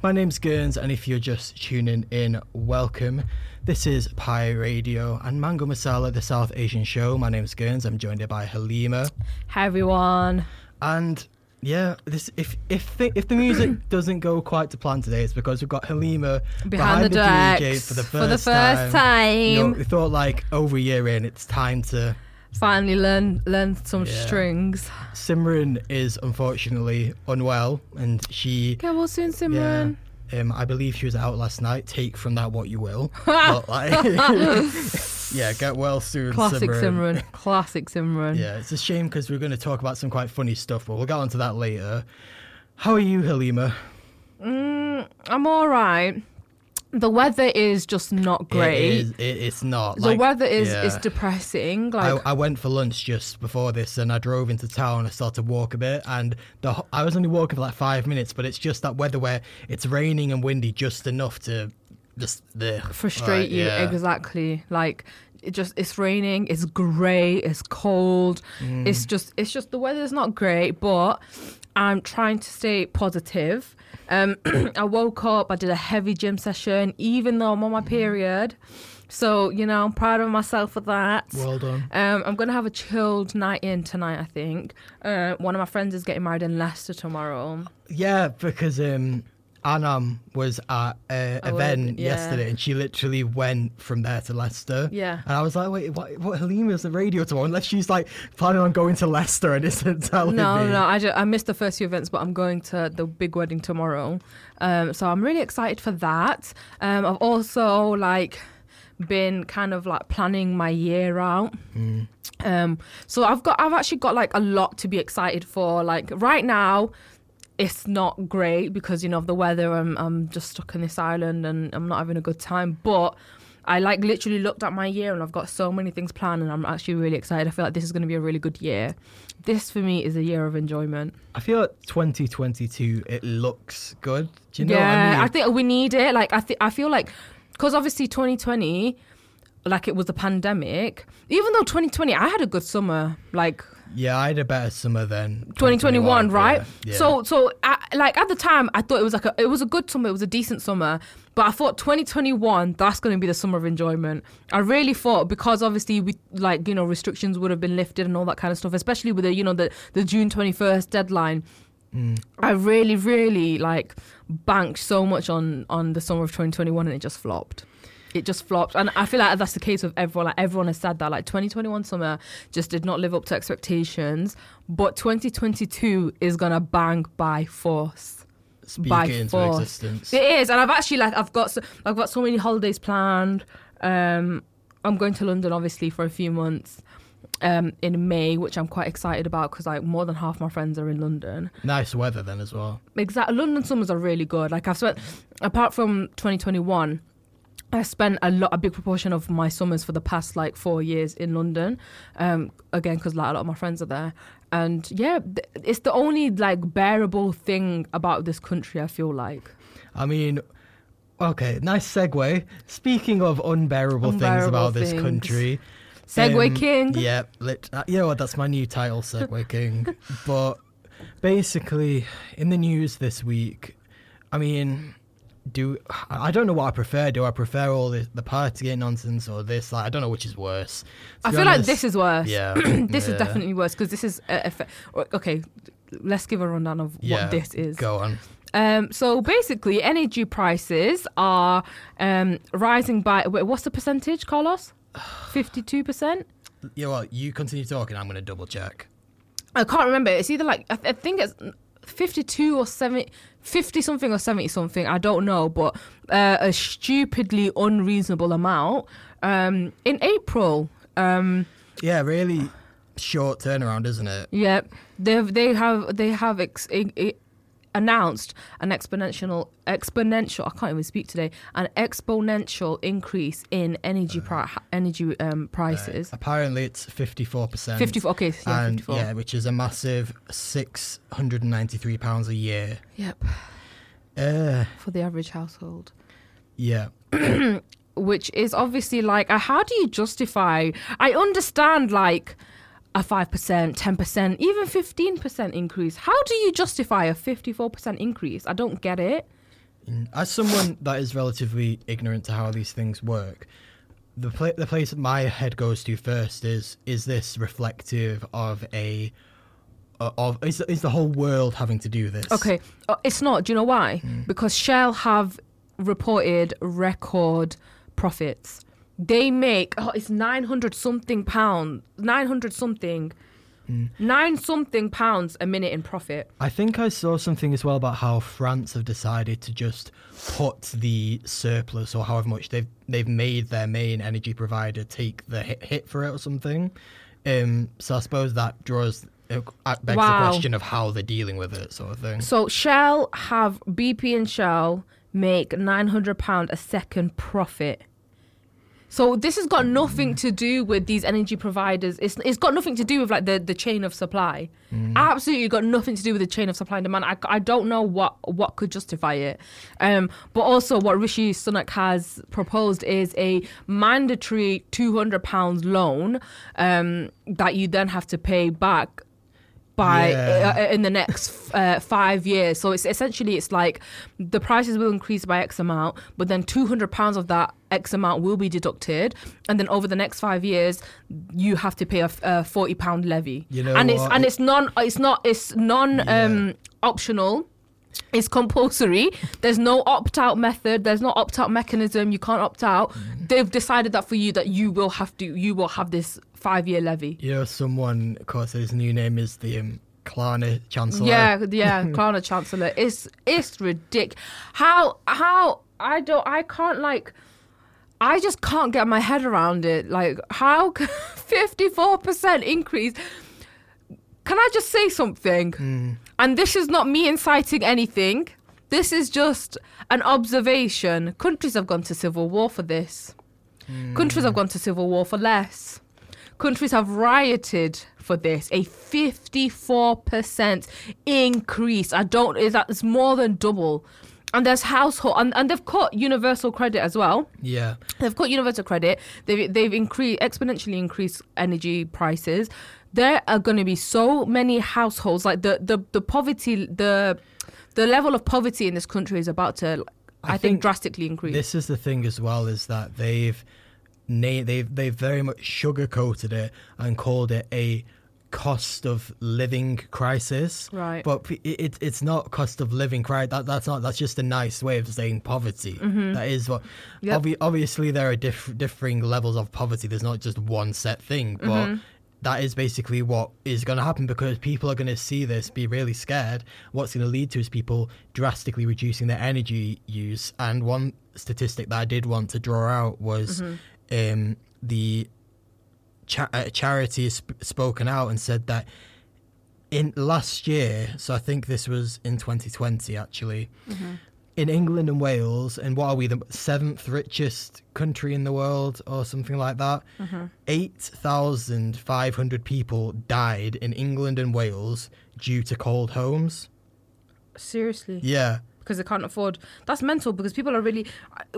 My name's Gurns, and if you're just tuning in, welcome. This is Pi Radio and Mango Masala, the South Asian show. My name's Gurns. I'm joined here by Halima, Hi everyone. and yeah, this if if the, if the music doesn't go quite to plan today, it's because we've got Halima Behind, the, DJ decks for the first, first time. You know, time. we thought like over a year in, it's time to. Finally learn learn some Yeah. strings. Simran is unfortunately unwell, and she Get well soon, Simran. Um, I believe she was out last night. Take from that what you will. but like, yeah, get well soon, Classic Simran. Simran. Classic Simran. Yeah, it's a shame because we're going to talk about some quite funny stuff, but we'll get onto that later. How are you, Halima? Mm, I'm all right. The weather is just not great. It is, it, it's not. the like, weather is yeah. is depressing. Like I, I went for lunch just before this, and I drove into town. I started to walk a bit, and the I was only walking for like five minutes, but it's just that weather where it's raining and windy just enough to just the frustrate you exactly like it just it's raining it's grey it's cold Mm. it's just it's just the weather's not great but i'm trying to stay positive um i woke up i did a heavy gym session even though i'm on my period so you know i'm proud of myself for that Well done. um, I'm gonna have a chilled night in tonight. I think uh, one of my friends is getting married in Leicester tomorrow. Yeah, because um, Anam was at an Oh, event yeah. yesterday, and she literally went from there to Leicester. Yeah. And I was like, wait, what? What? Halima's the radio tomorrow? Unless she's like planning on going to Leicester and isn't telling No, me. no, I, ju- I missed the first few events, but I'm going to the big wedding tomorrow. Um, so I'm really excited for that. Um, I've also like been kind of like planning my year out. Mm. Um, so I've got, I've actually got like a lot to be excited for. Like right now, it's not great because you know of the weather. I'm, I'm just stuck in this island and I'm not having a good time. But I like literally looked at my year and I've got so many things planned and I'm actually really excited. I feel like this is going to be a really good year. This for me is a year of enjoyment. I feel like 2022, it looks good. Do you know yeah, what I mean? think we need it. Like I think I feel like because obviously 2020, like it was a pandemic. Even though 2020, I had a good summer. Like yeah, I had a better summer than 2021, right? yeah, yeah. So, so I, like at the time, I thought it was like a, it was a good summer. It was a decent summer, but I thought 2021 that's going to be the summer of enjoyment. I really thought because obviously we like you know restrictions would have been lifted and all that kind of stuff, especially with the you know the the June 21st deadline. Mm. I really, really like banked so much on on the summer of 2021, and it just flopped. It just flopped, and I feel like that's the case with everyone. Like everyone has said that, like 2021 summer just did not live up to expectations, but 2022 is gonna bang by force. Speak by it into force. existence. It is, and I've actually like I've got so, I've got so many holidays planned. Um, I'm going to London obviously for a few months um, in May, which I'm quite excited about because like more than half my friends are in London. Nice weather then as well. Exactly. London summers are really good. Like I've spent, apart from 2021, I spent a lot, a big proportion of my summers for the past like four years in London. Um, again, because like a lot of my friends are there, and yeah, th- it's the only like bearable thing about this country. I feel like. I mean, okay, nice segue. Speaking of unbearable, things Unbearable about this country. segue um, King. Yeah, lit, uh, you know what? That's my new title, segue King. But basically, in the news this week, I mean, do I don't know what I prefer. Do I prefer all the, the Partygate nonsense or this? Like, I don't know which is worse. To I feel like this is worse. Yeah, this yeah. is definitely worse because this is uh, okay. Let's give a rundown of yeah. what this is. Go on. Um, so basically, energy prices are um, rising by wait, what's the percentage, Carlos? Fifty-two percent. Yeah, well. You continue talking. I'm going to double check. I can't remember. It's either like I, th- I think it's fifty-two or 70, 50 something or seventy something. I don't know, but uh, a stupidly unreasonable amount. Um, in April, um, Yeah, really short turnaround, isn't it? Yeah, they've they have they have ex, announced an exponential exponential. I can't even speak today. An exponential increase in energy pri- energy um, prices. Uh, apparently, it's 54%. Fifty four. Okay, yeah, and fifty four. yeah, which is a massive six hundred and ninety-three pounds a year. Yep, Uh, for the average household. yeah, which is obviously like uh, how do you justify i understand like a 5% 10% even 15% increase how do you justify a 54% increase i don't get it As someone that is relatively ignorant to how these things work, the pla- the place my head goes to first is is this reflective of a of is is the whole world having to do this? Okay, uh, it's not. Do you know why? Because Shell have reported record profits. They make oh, it's nine hundred something pound, nine hundred something, nine something pounds a minute in profit. I think I saw something as well about how France have decided to just put the surplus or however much they've they've made their main energy provider take the hit, hit for it or something. Um, so I suppose that draws uh, begs Wow. the question of how they're dealing with it, sort of thing. So Shell have BP and Shell make nine hundred pound a second profit. So this has got nothing to do with these energy providers. It's it's got nothing to do with like the, the chain of supply. Absolutely got nothing to do with the chain of supply and demand. I, I don't know what what could justify it. Um, but also what Rishi Sunak has proposed is a mandatory two hundred pounds loan um, that you then have to pay back by Yeah. uh, in the next uh, five years. So it's essentially it's like the prices will increase by X amount, but then two hundred pounds of that X amount will be deducted, and then over the next five years, you have to pay a forty pound levy. You know and it's what? and it's non it's not it's non um, optional. It's compulsory. There's no opt out method. There's no opt out mechanism. You can't opt out. Mm. They've decided that for you that you will have to you will have this five year levy. You know, someone, of course, his new name is the um, Klarna Chancellor. Yeah, yeah, Klarna Chancellor. It's it's ridiculous. How how I don't I can't like I just can't get my head around it. Like how fifty four percent increase. Can I just say something? Hmm. And this is not me inciting anything. This is just an observation. Countries have gone to civil war for this. Hmm. Countries have gone to civil war for less. Countries have rioted for this. A 54% increase. I don't, is that it's more than double. And there's household, and, and they've cut universal credit as well. Yeah. They've cut universal credit. They've they've increased exponentially increased energy prices. There are going to be so many households like the the the poverty the the level of poverty in this country is about to I, I think, think drastically increase. This is the thing as well is that they've na- they've they've very much sugarcoated it and called it a cost of living crisis. Right. But it, it it's not cost of living crisis. That that's not that's just a nice way of saying poverty. That is what. Mm-hmm. Yep. Obvi- obviously, there are diff- differing levels of poverty. There's not just one set thing, but. Mm-hmm. That is basically what is going to happen because people are going to see this, be really scared. What's going to lead to is people drastically reducing their energy use. And one statistic that I did want to draw out was Mm-hmm. um, the cha- uh, charity has sp- spoken out and said that in last year, so I think this was in 2020 actually, in England and Wales, and what are we, the seventh richest country in the world or something like that? 8,500 people died in England and Wales due to cold homes. Seriously. Yeah. Because they can't afford. That's mental because people are really.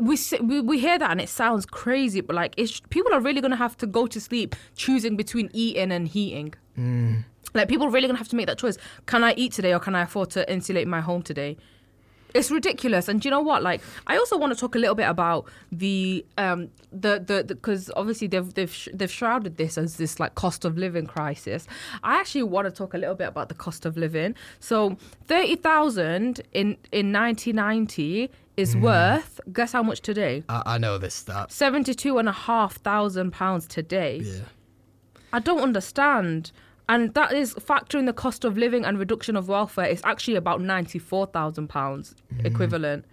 We we, we hear that and it sounds crazy, but like it's people are really gonna have to go to sleep choosing between eating and heating. Mm. Like people are really gonna have to make that choice. Can I eat today or can I afford to insulate my home today? It's ridiculous, and do you know what? Like, I also want to talk a little bit about the um the the because obviously they've they've sh- they've shrouded this as this like cost of living crisis. I actually want to talk a little bit about the cost of living. So thirty thousand in in nineteen ninety is worth guess how much today? I, I know this stat. Seventy two and a half thousand pounds today. Yeah. I don't understand. And that is factoring the cost of living and reduction of welfare. It's actually about ninety four thousand pounds hmm. equivalent.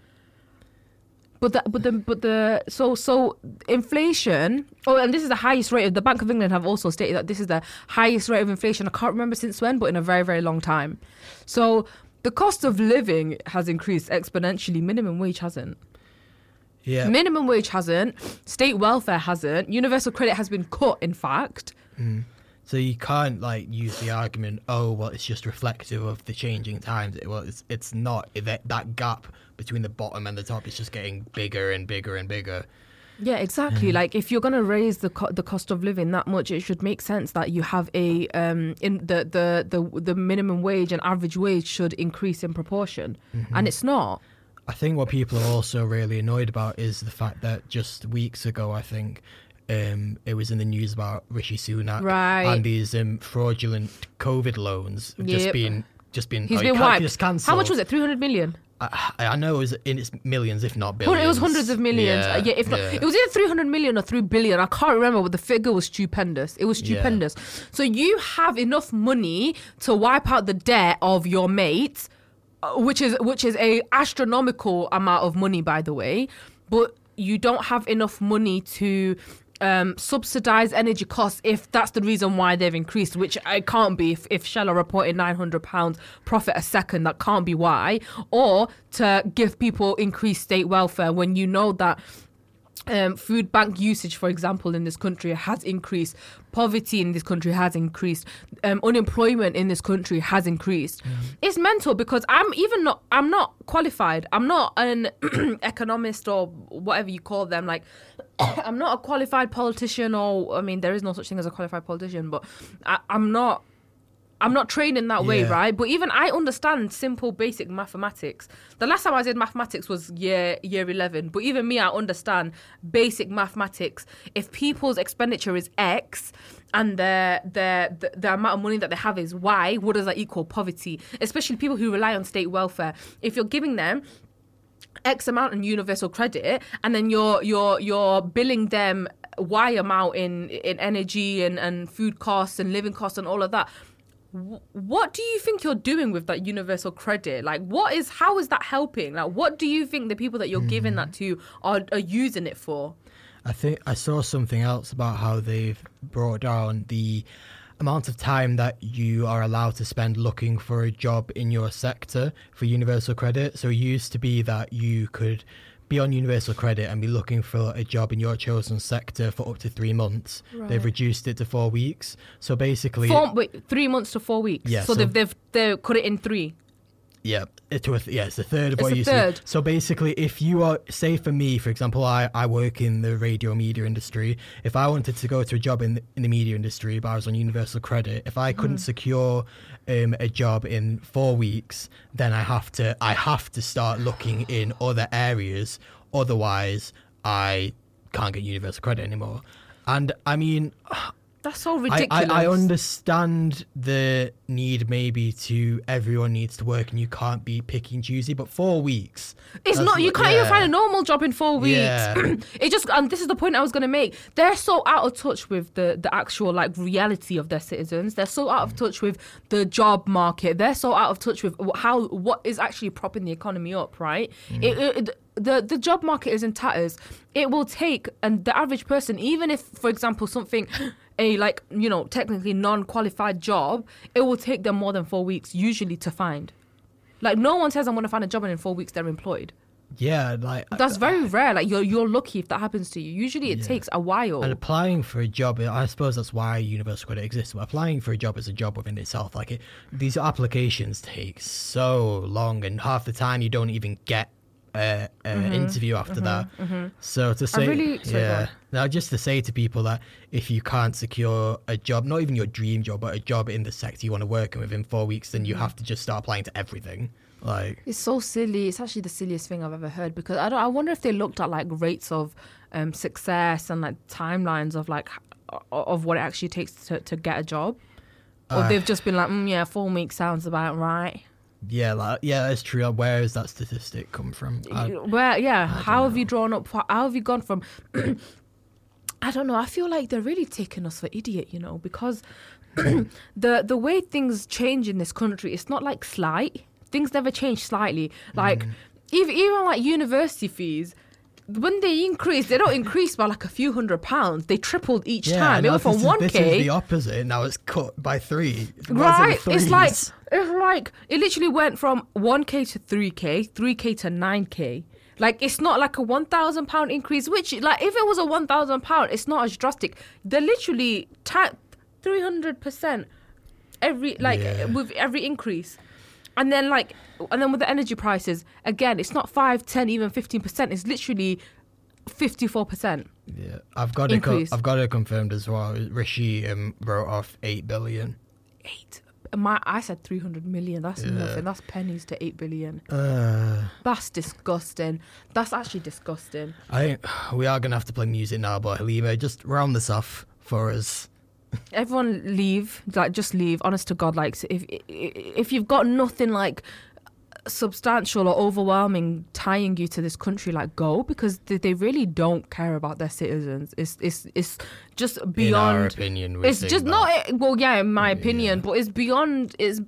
But the, but the but the so so inflation. Oh, and this is the highest rate. Of, the Bank of England have also stated that this is the highest rate of inflation. I can't remember since when, but in a very very long time. So the cost of living has increased exponentially. Minimum wage hasn't. Yeah. Minimum wage hasn't. State welfare hasn't. Universal credit has been cut. In fact. Hmm. So you can't like use the argument, oh well, it's just reflective of the changing times. It- Well, it's it's not. That that gap between the bottom and the top is just getting bigger and bigger and bigger. Yeah, exactly. Like if you're gonna raise the co- the cost of living that much, it should make sense that you have a um in the the the the minimum wage and average wage should increase in proportion, and it's not. I think what people are also really annoyed about is the fact that just weeks ago, I think. Um, it was in the news about Rishi Sunak Right. and these um, fraudulent COVID loans just being just being He's oh, been wiped. just cancel. How much was it? 300 million? I, I know it was in its millions, if not billions. It was hundreds of millions. Yeah, Uh, Yeah, if not, yeah. it was either 300 million or 3 billion. I can't remember, but the figure was stupendous. It was Yeah. stupendous. So you have enough money to wipe out the debt of your mates, uh, which is which is a astronomical amount of money, by the way. But you don't have enough money to um, subsidize energy costs if that's the reason why they've increased, which it can't be. If, if Shell are reporting £900 profit a second, that can't be why. Or to give people increased state welfare when you know that um, food bank usage, for example, in this country has increased. Poverty in this country has increased. Um, unemployment in this country has increased. It's mental because I'm even not. I'm not qualified. I'm not an economist or whatever you call them. Like, I'm not a qualified politician, or I mean, there is no such thing as a qualified politician. But I, I'm not. I'm not trained in that way, Yeah. right? But even I understand simple, basic mathematics. The last time I did mathematics was year year eleven. But even me, I understand basic mathematics. If people's expenditure is X and their their the, the amount of money that they have is Y, what does that equal? Poverty. Especially people who rely on state welfare. If you're giving them X amount in universal credit, and then you're you're you're billing them Y amount in in energy and and food costs and living costs and all of that. Wh- What do you think you're doing with that universal credit? Like, what is how is that helping? Like, what do you think the people that you're giving that mm-hmm. to are are using it for? I think I saw something else about how they've brought down the amount of time that you are allowed to spend looking for a job in your sector for universal credit. So it used to be that you could be on universal credit and be looking for a job in your chosen sector for up to three months. They've reduced it to four weeks. So basically, Four, wait, three months to four weeks. Yeah, So, so- they've they've they cut it in three. Yeah, to a th- yeah, it's a third of It's what you third. see. So basically, if you are, say for me, for example, I, I work in the radio media industry. If I wanted to go to a job in the, in the media industry, but I was on universal credit, if I couldn't mm. secure um, a job in four weeks, then I have to I have to start looking in other areas. Otherwise, I can't get universal credit anymore. And I mean, That's so I, ridiculous. I, I understand the need maybe to everyone needs to work and you can't be picky and choosy, but four weeks. It's not. You can't even find a normal job in four weeks. Yeah. it just and this is the point I was going to make. They're so out of touch with the the actual like reality of their citizens. They're so out of mm. touch with the job market. They're so out of touch with how what is actually propping the economy up. Right. Mm. It, it, the the job market is in tatters. It will take and the average person, even if for example something. A like you know technically non-qualified job, it will take them more than four weeks usually to find. Like no one says I'm gonna find a job and in four weeks they're employed. Yeah, like That's very rare. Like you're you're lucky if that happens to you. Usually it Yeah. takes a while. and applying for a job, I suppose that's why universal credit exists. But applying for a job is a job within itself. Like it, these applications take so long, and half the time you don't even get uh, an interview after that. So to say, Mm-hmm. really- yeah, now just to say to people that if you can't secure a job, not even your dream job, but a job in the sector you want to work in within four weeks, then you Mm-hmm. have to just start applying to everything. Like, It's so silly. It's actually the silliest thing I've ever heard because I don't. I wonder if they looked at like rates of um, success and like timelines of like of what it actually takes to, to get a job, or Uh, they've just been like, mm, yeah, four weeks sounds about right. Yeah, like, yeah, that's true. Where has that statistic come from? I- Where yeah, how have you drawn up? How have you gone from? I don't know. I feel like they're really taking us for idiot, you know, because the the way things change in this country, it's not like slight. Things never change slightly. Like Mm. even even like university fees. When they increase, they don't increase by like a few hundred pounds. They tripled each time. It went from one This is k the opposite. Now it's cut by three. Why is it right it's like? It's like it literally went from 1k to 3k 3k to 9k like it's not like a 1000 pound increase which like if it was a 1000 pound it's not as drastic they're literally ta- 300% every like Yeah. with every increase and then like and then with the energy prices again it's not 5 10 even 15% it's literally 54% Yeah, I've got it. Co- I've got it confirmed as well. Rishi um, wrote off eight billion. 8 my I said 300 million. That's Yeah. nothing. That's pennies to 8 billion. Uh, That's disgusting. That's actually disgusting. I think we are gonna have to play music now, but Halima, just round this off for us. Everyone leave. Like just leave. Honest to God, like if if you've got nothing like substantial or overwhelming tying you to this country like go because they, they really don't care about their citizens it's it's it's just in our beyond opinion, it's just that. not well yeah in my opinion Yeah. but it's beyond it's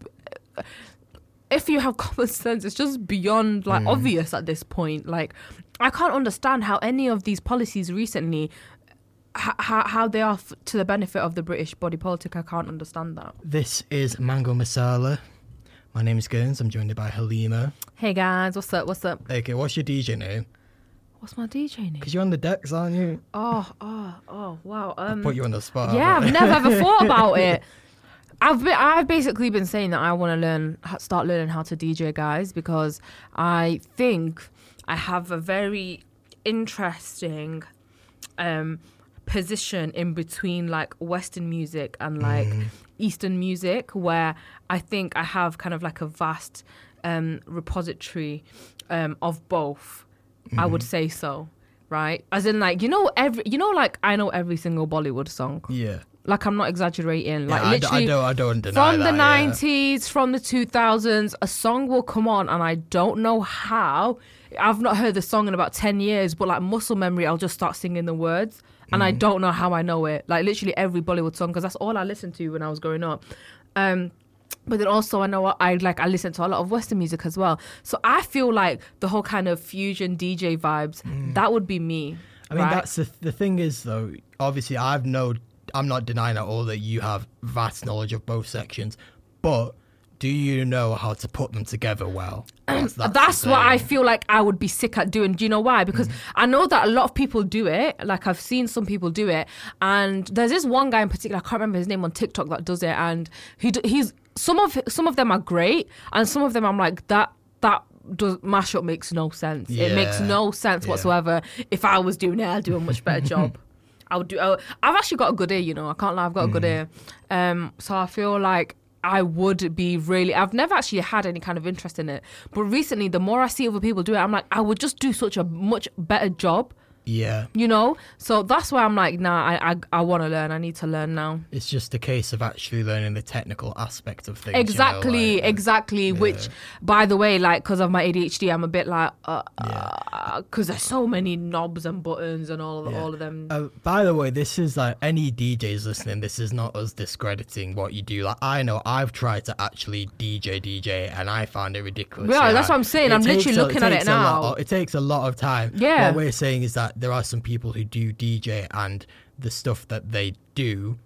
if you have common sense it's just beyond like Mm. obvious at this point like i can't understand how any of these policies recently how, how they are f- to the benefit of the british body politic i can't understand that This is Mango Masala. My name is Gurns. I'm joined by Halima. hey guys what's up what's up Okay, what's your DJ name? what's my dj name Because you're on the decks, aren't you? oh oh oh wow um Put you on the spot. Yeah, I've never ever thought about it. I've been, I've basically been saying that I want to learn, start learning how to DJ, guys, because I think I have a very interesting um, position in between like Western music and like Eastern music, where I think I have kind of like a vast um, repository um, of both. I would say so, right? As in, like you know, every you know, like I know every single Bollywood song. Yeah. Like I'm not exaggerating. Like yeah, I, d- I literally don't. I don't deny from the that, yeah. 90s, from the 2000s, a song will come on, and I don't know how. I've not heard the song in about 10 years, but like muscle memory, I'll just start singing the words, and Mm. I don't know how I know it. Like literally every Bollywood song, because that's all I listened to when I was growing up. Um, but then also I know I like. I listen to a lot of Western music as well, so I feel like the whole kind of fusion DJ vibes that would be me. Mm. I mean, right? that's the the thing is though. Obviously, I've no. I'm not denying at all that you have vast knowledge of both sections, but do you know how to put them together well? That's, That's what I feel like I would be sick at doing. Do you know why? Because I know that a lot of people do it. Like I've seen some people do it, and there's this one guy in particular. I can't remember his name on TikTok that does it, and he he's some of some of them are great, and some of them I'm like that that does mashup makes no sense. It makes no sense Yeah. whatsoever. If I was doing it, I'd do a much better job. I would do. I I've actually got a good ear, you know. I can't lie. I've got a good ear. Um, so I feel like I would be really. I've never actually had any kind of interest in it, but recently, the more I see other people do it, I'm like, I would just do such a much better job, Yeah, you know. So that's why I'm like, nah, I I, I want to learn. I need to learn now. it's just a case of actually learning the technical aspect of things. you know, Exactly, like- exactly. Which, by the way, like, because of my ADHD, I'm a bit like, uh, Yeah. because there's so many knobs and buttons and all of Yeah. all of them. Uh, by the way, this is like any DJs listening. This is not us discrediting what you do. Like I know I've tried to actually DJ DJ, and I found it ridiculous. Yeah, that's what I'm saying. I'm literally a- looking at it a lot now. it takes a lot of time. Yeah. What we're saying is that there are some people who do DJ, and the stuff that they do,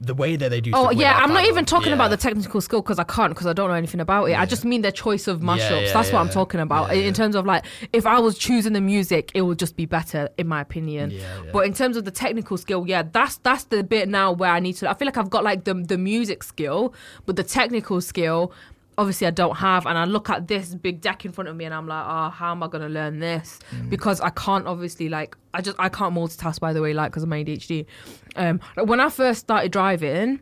the way that they do. Oh yeah, I'm not even talking about the technical skill because I can't because I don't know anything about it. I just mean their choice of mashups. yeah, That's what I'm talking about. Yeah, in terms of like, if I was choosing the music, it would just be better in my opinion. Yeah, yeah. But in terms of the technical skill, yeah, that's that's the bit now where I need to. I feel like I've got like the the music skill, but the technical skill. Obviously, I don't have, and I look at this big deck in front of me, and I'm like, "Oh, how am I gonna learn this?" Mm. Because I can't obviously like, I just I can't multitask. By the way, like because of my ADHD. Um, like, when I first started driving,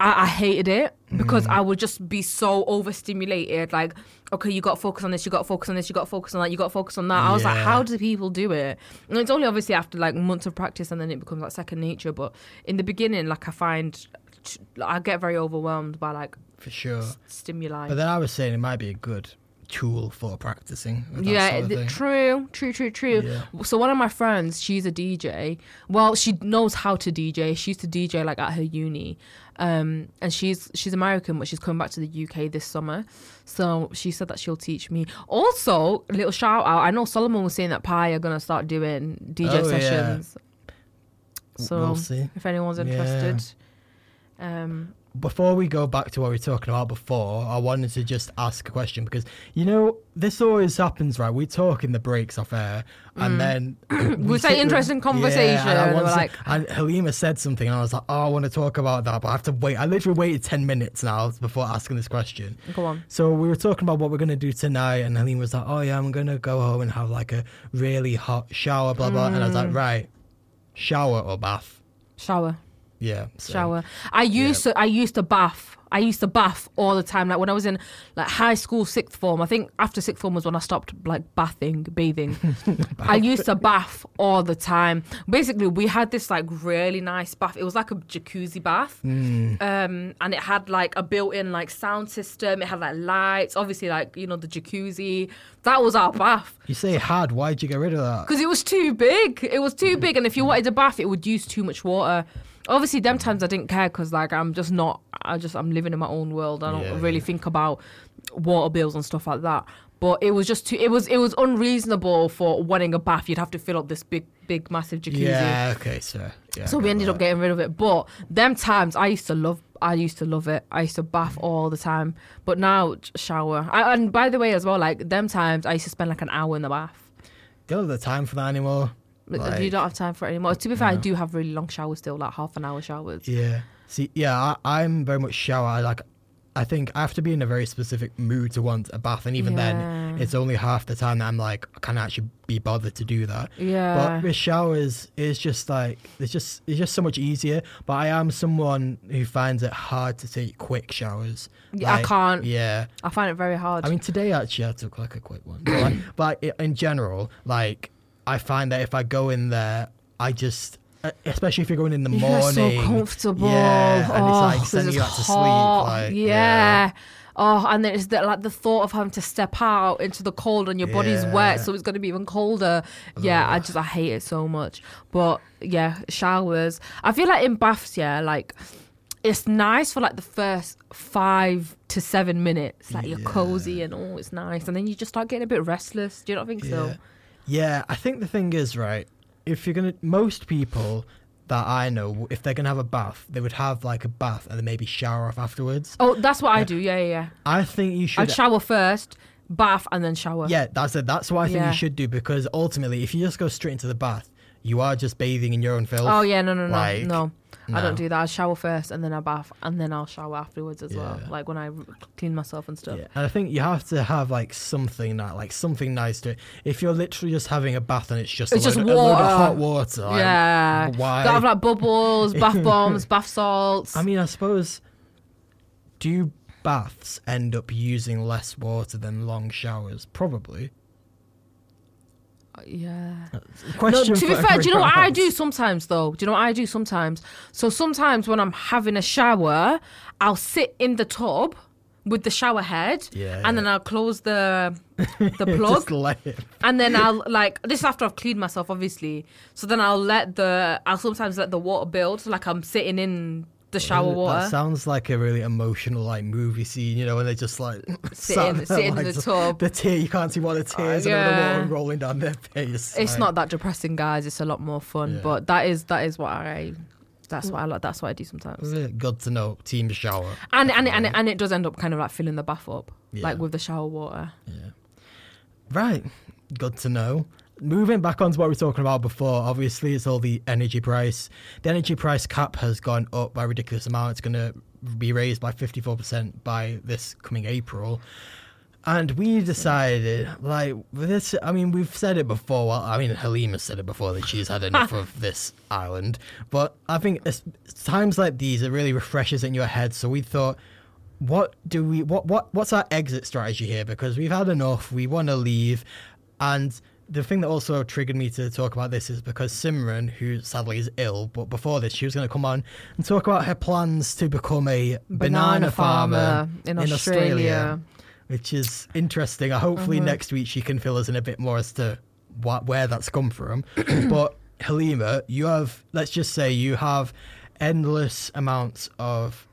I, I hated it because I would just be so overstimulated. Like, okay, you got to focus on this, you got to focus on this, you got to focus on that, you got to focus on that. I was like, how do people do it? And it's only obviously after like months of practice and then it becomes like second nature. But in the beginning, like I find I get very overwhelmed by like for sure. stimuli. But then I was saying it might be a good tool for practicing. yeah, sort of true, true, true, true. Yeah. So one of my friends, she's a DJ. Well, she knows how to DJ. She used to DJ like at her uni, um, and she's she's American, but she's coming back to the UK this summer. So she said that she'll teach me. Also, a little shout out. I know Solomon was saying that Pi are gonna start doing DJ Oh, yeah. sessions. So We'll see. if anyone's Yeah. interested, um, Before we go back to what we were talking about before, I wanted to just ask a question because you know this always happens, right? We talk in the breaks off air, and then Mm. We say interesting conversation, and, and want we're to- like- and Halima said something, and I was like, "Oh, I want to talk about that," but I have to wait. I literally waited ten minutes now before asking this question. go on. So we were talking about what we're gonna do tonight, and Halima was like, "Oh yeah, I'm gonna go home and have like a really hot shower, blah blah." And I was like, Mm. "Right, shower or bath?" Shower. Yeah. same. shower. I used to I used to bath. I used to bath all the time. Like when I was in like high school, sixth form. I think after sixth form was when I stopped like bathing, bathing. I used to bath all the time. Basically, we had this like really nice bath. It was like a jacuzzi bath, Hmm. um, and it had like a built-in like sound system. It had like lights. Obviously, like you know the jacuzzi. That was our bath You say had. Why'd you get rid of that? because it was too big. It was too big, and if you wanted a bath, it would use too much water. Obviously, them times I didn't care because like I'm just not. I just I'm living in my own world. I don't Yeah, really yeah. think about water bills and stuff like that. But it was just too. It was it was unreasonable for wanting a bath. You'd have to fill up this big big massive jacuzzi. Yeah. Okay. So. Yeah. So I we get ended up that. getting rid of it. But them times I used to love I used to love it. I used to bath all the time. But now j- shower. I, and by the way as well, like them times I used to spend like an hour in the bath. Don't have the time for that anymore. Like, Like, you don't have time for it anymore. To be fair, I do have really long showers still, like half an hour showers. Yeah. See, yeah, I, I'm very much shower. I like, I think I have to be in a very specific mood to want a bath, and even then, it's only half the time that I'm like, I can't actually be bothered to do that. Yeah. But with showers, it's just like it's just it's just so much easier. But I am someone who finds it hard to take quick showers. Yeah, I can't. Yeah. I find it very hard. I mean, today actually I took like a quick one, but, like, but in general, like I find that if I go in there, I just, uh, especially if you're going in the You morning, so comfortable. yeah, and oh, it's like 'cause sending you out to sleep, like yeah. Oh, and then it's the, like the thought of having to step out into the cold and your body's wet, so it's going to be even colder. Yeah, I just I hate it so much. But yeah, showers. I feel like in baths, yeah, like it's nice for like the first five to seven minutes. Like you're cozy and oh, it's nice, and then you just start getting a bit restless. Do you not think so? Yeah. Yeah, I think the thing is right. If you're gonna, most people that I know, if they're gonna have a bath, they would have like a bath and then maybe shower off afterwards. Oh, that's what I do. Yeah, yeah. yeah. I think you should. I'd shower first, bath, and then shower. yeah, that's it. That's what I think Yeah. you should do because ultimately, if you just go straight into the bath, you are just bathing in your own filth. Oh yeah, no, no, no, Like, no. I don't do that. I shower first and then I bath and then I'll shower afterwards as well. Like when I clean myself and stuff. Yeah, and I think you have to have like something that, like something nice to it. If you're literally just having a bath and it's just It's a, just load, a load water. of hot water, like, yeah. why? Gotta have like bubbles, bath bombs, bath salts. I mean, I suppose do baths end up using less water than long showers? Probably. Yeah. Question no, to be fair, do you know what I do sometimes though? Do you know what I do sometimes? So sometimes when I'm having a shower, I'll sit in the tub with the shower head Yeah, and yeah. then I'll close the the plug and then I'll like this is after I've cleaned myself obviously. So then I'll let the I'll sometimes let the water build so like I'm sitting in the shower water. Sounds like a really emotional like movie scene, you know, when they just like Sitting- sat sitting in the tub. The tear you can't see what the uh, tears and all the yeah. water rolling down their face. It's like- not that depressing, guys. It's a lot more fun. Yeah. But that is that is what I that's what I like. That's what I do sometimes. Good to know. Team shower. And and and and it does end up kind of like filling the bath up, Yeah. like with the shower water. Yeah. Right. Good to know. Moving back on to what we were talking about before, obviously it's all the energy price. The energy price cap has gone up by a ridiculous amount. It's going to be raised by 54% by this coming April. And we decided, like, this, I mean, we've said it before. Well, I mean, Halima said it before that she's had enough of this island. But I think times like these, it really refreshes in your head. So we thought, what do we, what, what, what's our exit strategy here? Because we've had enough. We want to leave. And the thing that also triggered me to talk about this is because Simran, who sadly is ill, but before this, she was going to come on and talk about her plans to become a banana, farmer, in, Australia. which is interesting. Uh, Hopefully Uh-huh. next week she can fill us in a bit more as to what where that's come from. but Halima, you have let's just say you have endless amounts of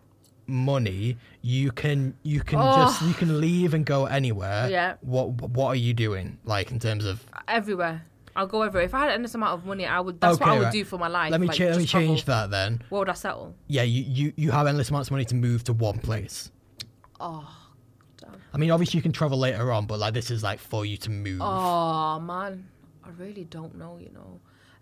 money. You can you can just you can oh. leave and go anywhere. Yeah. What what are you doing like in terms of? Everywhere. I'll go everywhere. If I had endless amount of money, I would. That's what I would right. do for my life. Let me like, cha- let me change that then. Where would I settle? Yeah, you, you you have endless amounts of money to move to one place. Oh, I mean, obviously you can travel later on, but like this is like for you to move. oh man, I really don't know. You know,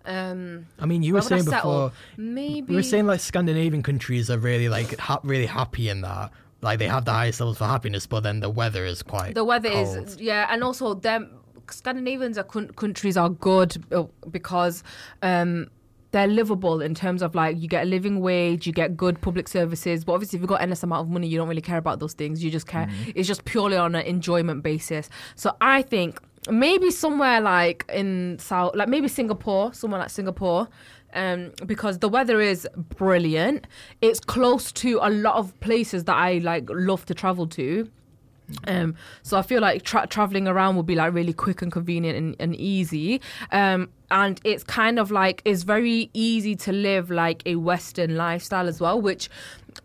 um, I mean, you were saying before. Maybe We were saying like Scandinavian countries are really like ha- really happy in that. Like they have the highest levels for happiness, but then the weather is quite. the weather cold. is yeah, and also them Scandinavians are coun- countries are good uh, because um they're livable in terms of like you get a living wage, you get good public services. But obviously, if you've got endless amount of money, you don't really care about those things. You just care. Mm. It's just purely on an enjoyment basis. So I think maybe somewhere like in South, like maybe Singapore, somewhere like Singapore. Um, because the weather is brilliant. It's close to a lot of places that I like love to travel to. Um, so I feel like tra- traveling around will be like really quick and convenient and, and easy. Um, and it's kind of like it's very easy to live like a Western lifestyle as well, which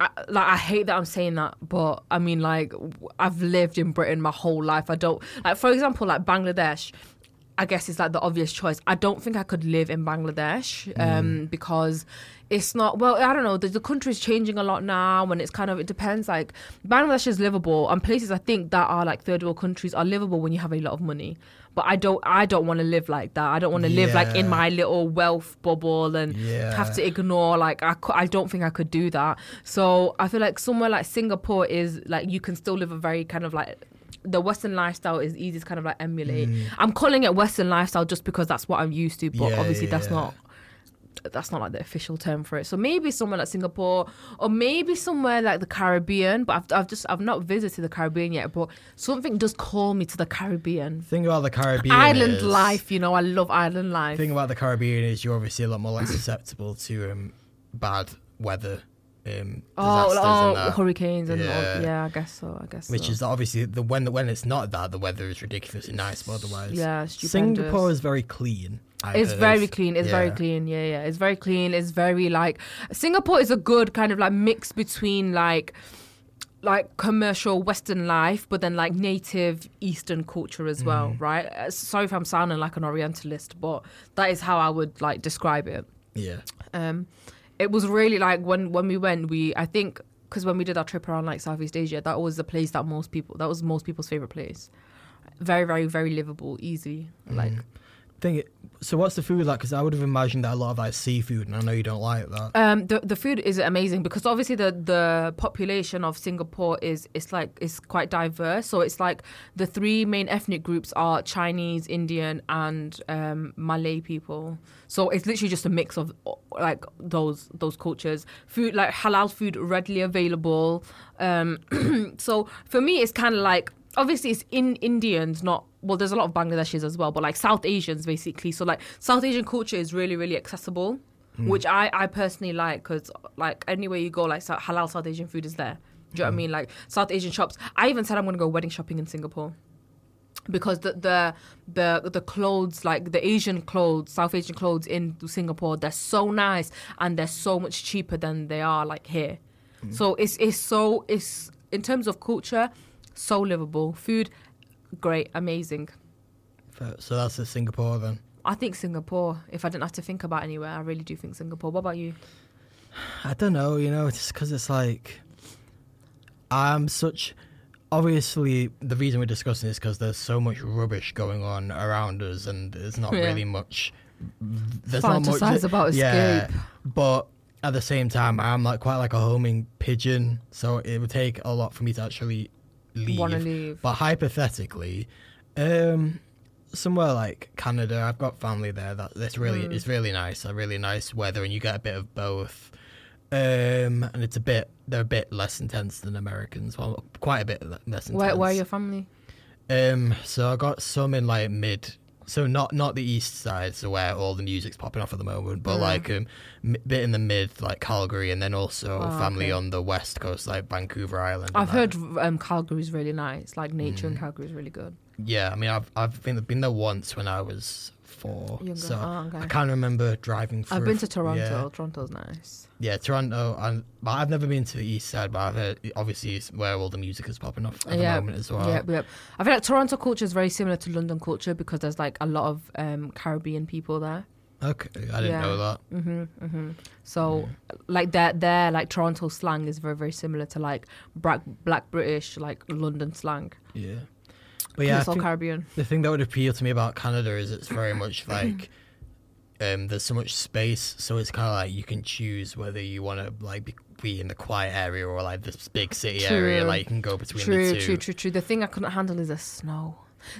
I, like I hate that I'm saying that, but I mean like I've lived in Britain my whole life. I don't like, for example, like Bangladesh. I guess it's like the obvious choice. I don't think I could live in Bangladesh um, because it's not well. I don't know. The, the country's changing a lot now, and it's kind of it depends. Like Bangladesh is livable, and places I think that are like third world countries are livable when you have a lot of money. But I don't. I don't want to live like that. I don't want to live like in my little wealth bubble and Yeah. have to ignore. Like I, I don't think I could do that. So I feel like somewhere like Singapore is like you can still live a very kind of like the Western lifestyle is easy to kind of like emulate. I'm calling it Western lifestyle just because that's what I'm used to, but Mm. Yeah, obviously yeah, that's yeah. not that's not like the official term for it. So maybe somewhere like Singapore or maybe somewhere like the Caribbean. But I've, I've just I've not visited the Caribbean yet. But something does call me to the Caribbean. thing about the Caribbean Island is, life, you know, I love island life. thing about the Caribbean is you're obviously a lot more like susceptible to um, bad weather, um, oh, oh and hurricanes and Yeah. all, yeah, I guess so. I guess so. Which so. is obviously the when when it's not that the weather is ridiculously nice, but otherwise, yeah, stupendous. Singapore is very clean. I've It's heard. very clean. It's very clean. Yeah, yeah. It's very clean. It's very like Singapore is a good kind of like mix between like like commercial Western life, but then like native Eastern culture as well, Mm. right? Uh, Sorry if I'm sounding like an Orientalist, but that is how I would like describe it. Yeah, Um, it was really like when when we went, we I think because when we did our trip around like Southeast Asia, that was the place that most people that was most people's favorite place. Very, very, very livable, easy. Like Mm. Thing. So what's the food like? Because I would have imagined that a lot of like seafood, and I know you don't like that. Um, the the food is amazing because obviously the the population of Singapore is it's like it's quite diverse. So it's like the three main ethnic groups are Chinese, Indian, and um, Malay people. So it's literally just a mix of like those those cultures. Food like halal food readily available. Um, so for me, it's kind of like obviously it's in Indians, not well. There's a lot of Bangladeshis as well, but like South Asians basically. So like South Asian culture is really really accessible, hmm. which I I personally like because like anywhere you go, like halal South Asian food is there. Do you know what I hmm. mean? Like South Asian shops. I even said I'm gonna go wedding shopping in Singapore because the the the the clothes like the Asian clothes, South Asian clothes in Singapore, they're so nice and they're so much cheaper than they are like here. Hmm. So it's it's so it's in terms of culture, so livable. Food, great, amazing. So that's the Singapore then. I think Singapore. If I didn't have to think about anywhere, I really do think Singapore. What about you? I don't know, you know, it's because it's like I'm such. Obviously, the reason we're discussing this because there's so much rubbish going on around us, and there's not Yeah. really much. There's Fantasize not much. about escape. Yeah, escape. but at the same time, I'm like quite like a homing pigeon, so it would take a lot for me to actually leave. Want to leave? But hypothetically, um, somewhere like Canada, I've got family there. That that's really Mm. it's really nice. A really nice weather, and you get a bit of both. Um, and it's a bit they're a bit less intense than Americans. Well, quite a bit less intense. Where where are your family? Um, so I got some in like mid. So not not the east side, so where all the music's popping off at the moment, but Mm. like um, m- bit in the mid, like Calgary, and then also Oh, family okay. on the west coast, like Vancouver Island. I've heard um, Calgary's really nice. Like nature Mm. in Calgary is really good. Yeah, I mean, I've I've been been there once when I was Younger. so Oh, okay. I can't remember driving through. I've been to Toronto. Yeah, Toronto's nice. yeah Toronto, and but I've never been to the east side, but I've heard obviously it's where all the music is popping off at Yeah, the moment as well. Yeah, yeah. I feel like Toronto culture is very similar to London culture because there's like a lot of um, Caribbean people there. Okay, I didn't Yeah. know that. hmm hmm So like their their like Toronto slang is very very similar to like black Black British like London slang. Yeah, but yeah, all Caribbean. the thing that would appeal to me about Canada is it's very much like. Um, there's so much space, so it's kind of like you can choose whether you want to like be, be in the quiet area or like this big city area. Like you can go between True, the two. true, true, true. The thing I couldn't handle is the snow.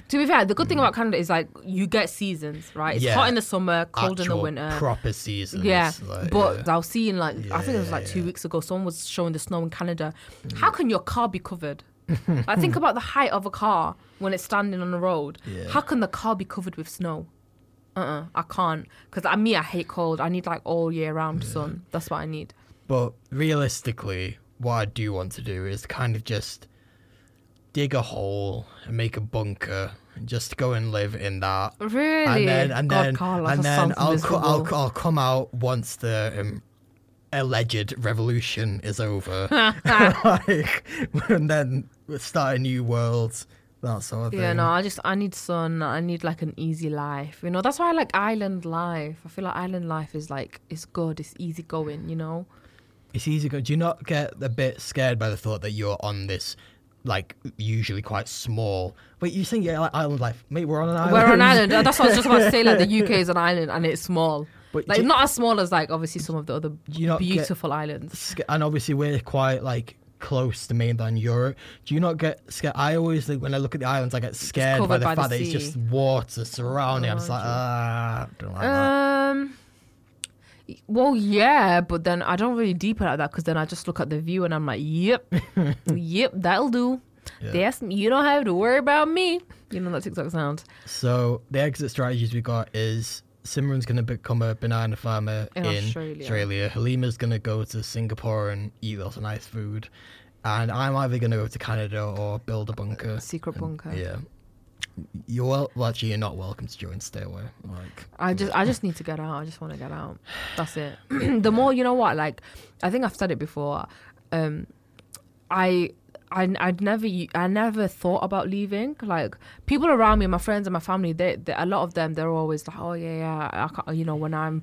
To be fair, the good thing about Canada is like you get seasons, right? It's Mm. Yeah. hot in the summer, cold in the winter. proper seasons. Yeah, like, but yeah. I was seeing like I think it was like Yeah, two yeah. Mm. weeks ago. Someone was showing the snow in Canada. How can your car be covered? Like think about the height of a car when it's standing on the road. Yeah. How can the car be covered with snow? Uh, uh I can't. Because I me, I hate cold. I need like all year round sun. That's what I need. But realistically, what I do want to do is kind of just dig a hole and make a bunker and just go and live in that. Really? And then and God, then Carl, and then I'll, co- I'll. I'll come out once the um, alleged revolution is over, like, and then start a new world. That sort of thing. Yeah, no, I just I need sun. I need like an easy life. You know, that's why I like island life. I feel like island life is like it's good. It's easy going. You know. It's easy. Go- Do you not get a bit scared by the thought that you're on this, like usually quite small? Wait, you think yeah, like island life? Mate, we're on an island. We're on an island. That's what I was just about to say. Like the UK is an island and it's small. But Like do- not as small as like obviously some of the other not get beautiful islands. and obviously we're quite like close to mainland Europe. Do you not get scared? I always think when I look at the islands, I get scared by the by the fact that it's just water surrounding. I'm just Oh, like, ah, don't like that. Um. Well, yeah, but then I don't really deep like that because then I just look at the view and I'm like, yep, yep, that'll do. Yeah. That's you don't have to worry about me. You know that TikTok sound So the exit strategies we got is Simran's going to become a banana farmer In in, Australia. Australia. Halima's going to go to Singapore and eat lots of nice food. And I'm either going to go to Canada or build a bunker. secret bunker. Yeah. You're well, well, actually, you're not welcome to join. Stay away. Like, I just I just need to get out. I just want to get out. That's it. the more you know what, like I think I've said it before. Um, I. I I'd never I never thought about leaving. Like people around me, my friends and my family, they, they a lot of them they're always like, oh yeah, yeah, I you know when I'm,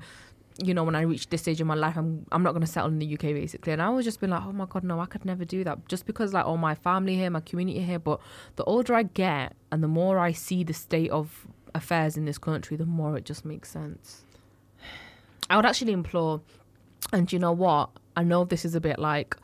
you know when I reach this stage in my life, I'm I'm not gonna settle in the UK basically. And I was just been like, oh my god, no, I could never do that. Just because like all my family here, my community here. But the older I get and the more I see the state of affairs in this country, the more it just makes sense. I would actually implore, and you know what? I know this is a bit like,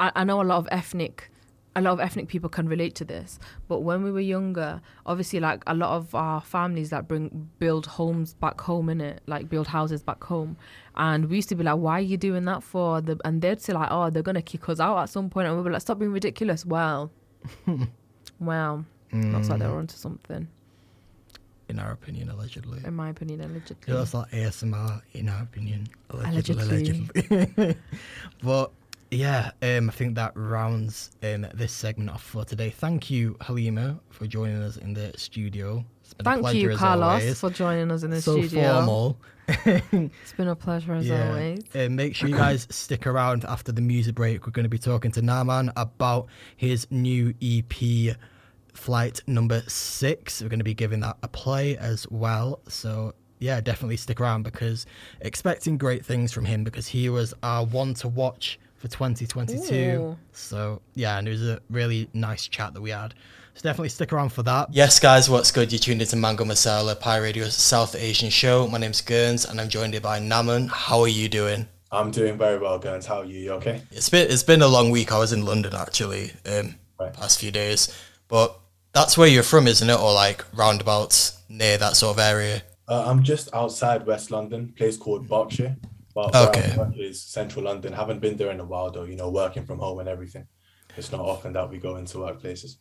I, I know a lot of ethnic, a lot of ethnic people can relate to this. But when we were younger, obviously, like a lot of our families that bring build homes back home in it, like build houses back home, and we used to be like, "Why are you doing that for?" The, and they'd say like, "Oh, they're gonna kick us out at some point," and we'd be like, "Stop being ridiculous." Well, well, looks like they're mm. onto something, in our opinion, allegedly. in my opinion, allegedly. That's like ASMR, in our opinion. Allegedly. Allegedly. allegedly. but yeah, um, I think that rounds um, this segment off for today. Thank you, Halima, for joining us in the studio. It's been a Thank pleasure you, Carlos, for joining us in the so studio. formal. It's been a pleasure as yeah. always. Uh, make sure you guys stick around after the music break. We're going to be talking to Naman about his new EP, Flight Number Six. We're going to be giving that a play as well. So yeah, definitely stick around because expecting great things from him because he was our one to watch for 2022. Ooh. So yeah, and it was a really nice chat that we had. So definitely stick around for that. Yes, guys, what's good? You tuned into Mango Masala, Pi Radio's South Asian show. My name's Gerns, and I'm joined here by Naman. How are you doing? I'm doing very well, Gerns. How are you? You okay? It's been it's been a long week. I was in London actually, um, Right. past few days. But that's where you're from, isn't it? Or like roundabouts near that sort of area. Uh, I'm just outside West London, place called Berkshire. But Okay. Is central London. Haven't been there in a while though, you know, working from home and everything. It's not often that we go into workplaces.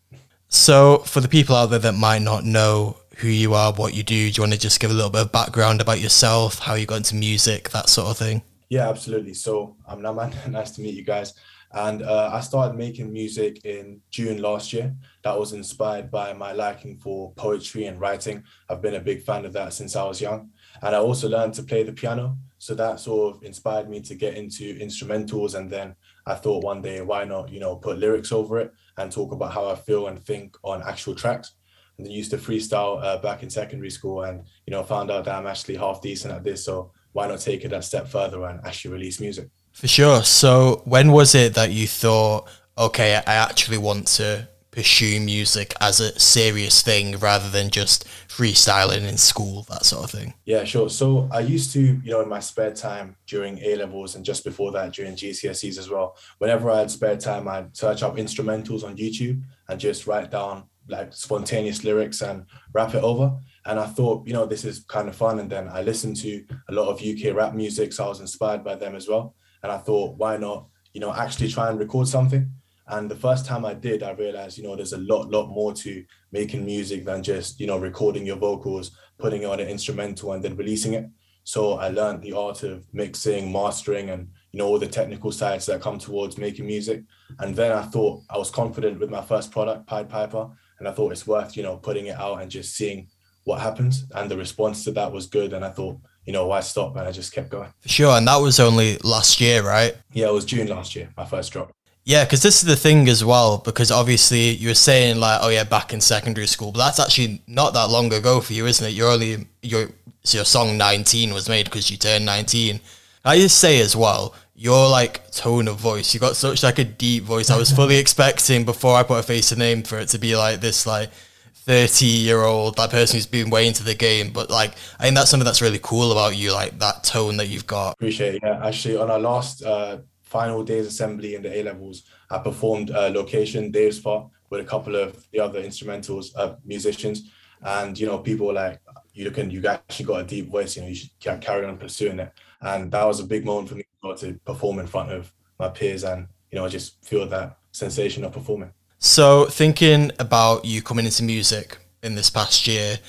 So for the people out there that might not know who you are, what you do, do you want to just give a little bit of background about yourself, how you got into music, that sort of thing? Yeah, absolutely. So I'm Naman. nice to meet you guys. And uh, I started making music in June last year. That was inspired by my liking for poetry and writing. I've been a big fan of that since I was young. And I also learned to play the piano. So that sort of inspired me to get into instrumentals. And then I thought one day, why not, you know, put lyrics over it and talk about how I feel and think on actual tracks. And then used to freestyle uh, back in secondary school and, you know, found out that I'm actually half decent at this. So why not take it that step further and actually release music? For sure. So when was it that you thought, okay, I actually want to pursue music as a serious thing rather than just freestyling in school, that sort of thing? Yeah, sure. So I used to, you know, in my spare time during A levels and just before that during GCSEs as well, whenever I had spare time, I'd search up instrumentals on YouTube and just write down like spontaneous lyrics and rap it over. And I thought, you know, this is kind of fun. And then I listened to a lot of UK rap music, so I was inspired by them as well. And I thought, why not, you know, actually try and record something? And the first time I did, I realized, you know, there's a lot, lot more to making music than just, you know, recording your vocals, putting it on an instrumental and then releasing it. So I learned the art of mixing, mastering, and you know all the technical sides that come towards making music. And then I thought I was confident with my first product, Pied Piper, and I thought it's worth you know putting it out and just seeing what happens. And the response to that was good. And I thought, you know, why stop? And I just kept going. Sure. And that was only last year, right? Yeah, it was June last year, my first drop. Yeah, because this is the thing as well. Because obviously you were saying like, oh yeah, back in secondary school, but that's actually not that long ago for you, isn't it? You're only your your song 19 was made because you turned 19. I just say as well, your like tone of voice, you got such like a deep voice. I was fully expecting before I put a face and name for it to be like this like 30 year old that person who's been way into the game. But like I think that's something that's really cool about you, like that tone that you've got. Appreciate it. Yeah, actually on our last uh, final days assembly in the A levels, I performed uh, location Dave's part with a couple of the other instrumentals uh, musicians, and you know people were like, "You can, you actually got a deep voice. You know, you should carry on pursuing it." And that was a big moment for me to perform in front of my peers, and you know, I just feel that sensation of performing. So thinking about you coming into music in this past year,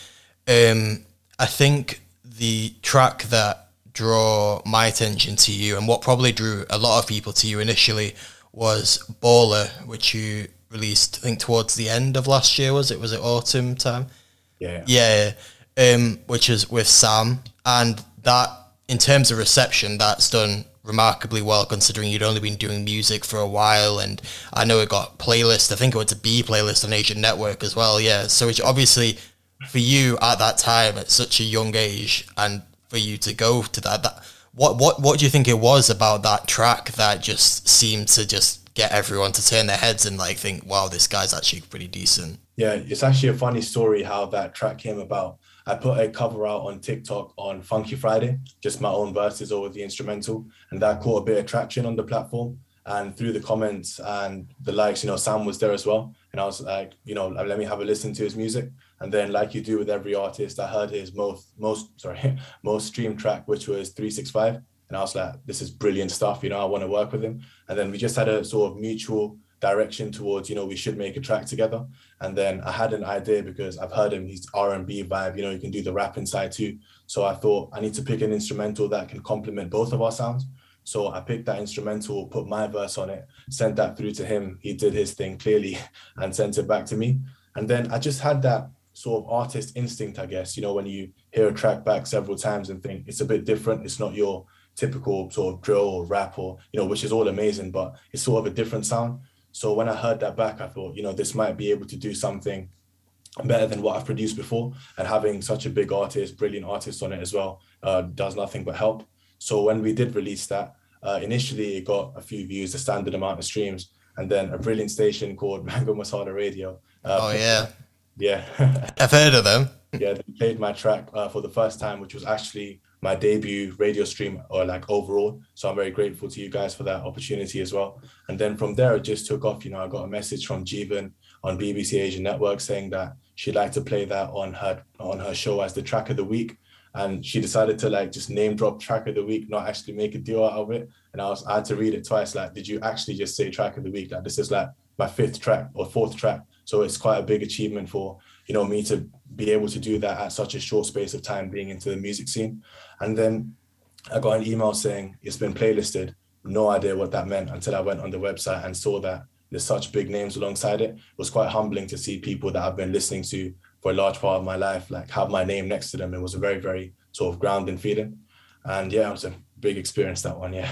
um, I think the track that draw my attention to you and what probably drew a lot of people to you initially was Baller, which you released, I think, towards the end of last year. Was it? Was it autumn time? Yeah. Yeah. Um, which is with Sam, and that in terms of reception, that's done remarkably well considering you'd only been doing music for a while and I know it got playlist I think it was a B playlist on Asian Network as well yeah so it's obviously for you at that time at such a young age and for you to go to that. That what what what do you think it was about that track that just seemed to just get everyone to turn their heads and like think, wow, this guy's actually pretty decent. Yeah, it's actually a funny story how that track came about. I put a cover out on TikTok on Funky Friday, just my own verses over the instrumental, and that caught a bit of traction on the platform. And through the comments and the likes, you know, Sam was there as well. And I was like, you know, let me have a listen to his music. And then, like you do with every artist, I heard his most most sorry most streamed track, which was 365, and I was like, this is brilliant stuff. You know, I want to work with him. And then we just had a sort of mutual direction towards you know we should make a track together. And then i had an idea because i've heard him he's r&b vibe you know you can do the rap inside too. So i thought i need to pick an instrumental that can complement both of our sounds. So i picked that instrumental put my verse on it sent that through to him. He did his thing clearly and sent it back to me. And then i just had that sort of artist instinct, I guess. You know, when you hear a track back several times and think it's a bit different, it's not your typical sort of drill or rap or, you know, which is all amazing, but it's sort of a different sound. So when I heard that back, I thought, you know, this might be able to do something better than what I've produced before. And having such a big artist, brilliant artist on it as well, uh, does nothing but help. So when we did release that, uh, initially it got a few views, the standard amount of streams, and then a brilliant station called Mango Masala Radio. Uh, oh yeah, yeah. I've heard of them. Yeah, they played my track uh, for the first time, which was actually my debut radio stream or like overall. So I'm very grateful to you guys for that opportunity as well. And then from there, it just took off. You know, I got a message from Jeevan on BBC Asian Network saying that she'd like to play that on her on her show as the track of the week. And she decided to like just name drop track of the week, not actually make a deal out of it. And I was I had to read it twice. Like, did you actually just say track of the week? Like, this is like my fifth track or fourth track. So it's quite a big achievement for you know me to be able to do that at such a short space of time being into the music scene. And then I got an email saying it's been playlisted. No idea what that meant until I went on the website and saw that there's such big names alongside it. It was quite humbling to see people that I've been listening to for a large part of my life like have my name next to them. It was a very, very sort of grounding feeling. And yeah, it was a big experience that one, yeah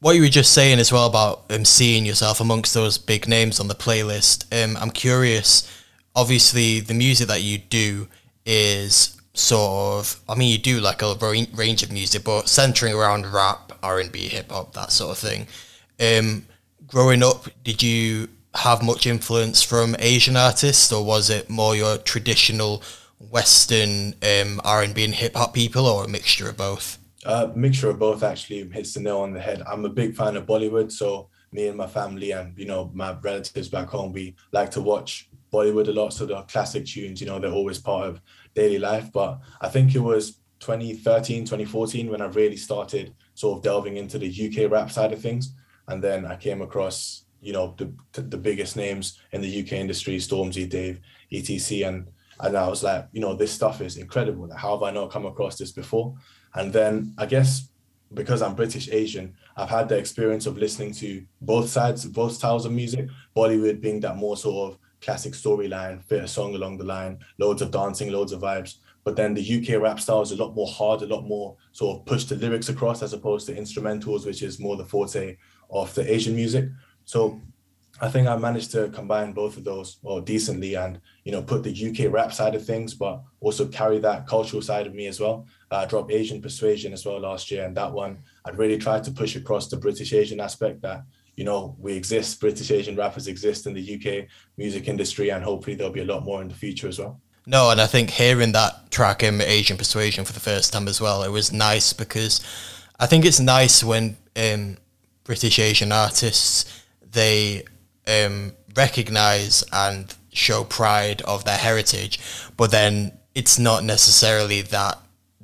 what you were just saying as well about um, seeing yourself amongst those big names on the playlist, um, I'm curious. Obviously, the music that you do is sort of, I mean, you do like a range of music, but centering around rap, R&B, hip hop, that sort of thing. Um, growing up, did you have much influence from Asian artists, or was it more your traditional Western um, R&B and hip hop people, or a mixture of both? Uh, mixture of both actually hits the nail on the head. I'm a big fan of Bollywood, so me and my family and you know my relatives back home, we like to watch Bollywood a lot, so the classic tunes, you know, they're always part of daily life. But I think it was 2013, 2014 when I really started sort of delving into the UK rap side of things. And then I came across, you know, the the biggest names in the UK industry, Stormzy, Dave, ETC, and and I was like, you know, this stuff is incredible. Like, how have I not come across this before? And then I guess because I'm British Asian, I've had the experience of listening to both sides, both styles of music. Bollywood being that more sort of classic storyline, fit a song along the line, loads of dancing, loads of vibes. But then the UK rap style is a lot more hard, a lot more sort of push the lyrics across as opposed to instrumentals, which is more the forte of the Asian music. So I think I managed to combine both of those well decently and you know put the UK rap side of things, but also carry that cultural side of me as well. I dropped Asian Persuasion as well last year, and that one I'd really tried to push across the British Asian aspect that you know we exist, British Asian rappers exist in the UK music industry, and hopefully there'll be a lot more in the future as well. No, and I think hearing that track in Asian Persuasion for the first time as well, it was nice because I think it's nice when um, British Asian artists they um, recognize and show pride of their heritage, but then it's not necessarily that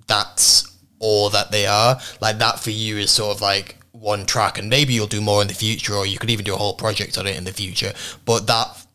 that's all that they are. Like that for you is sort of like one track, and maybe you'll do more in the future, or you could even do a whole project on it in the future. But that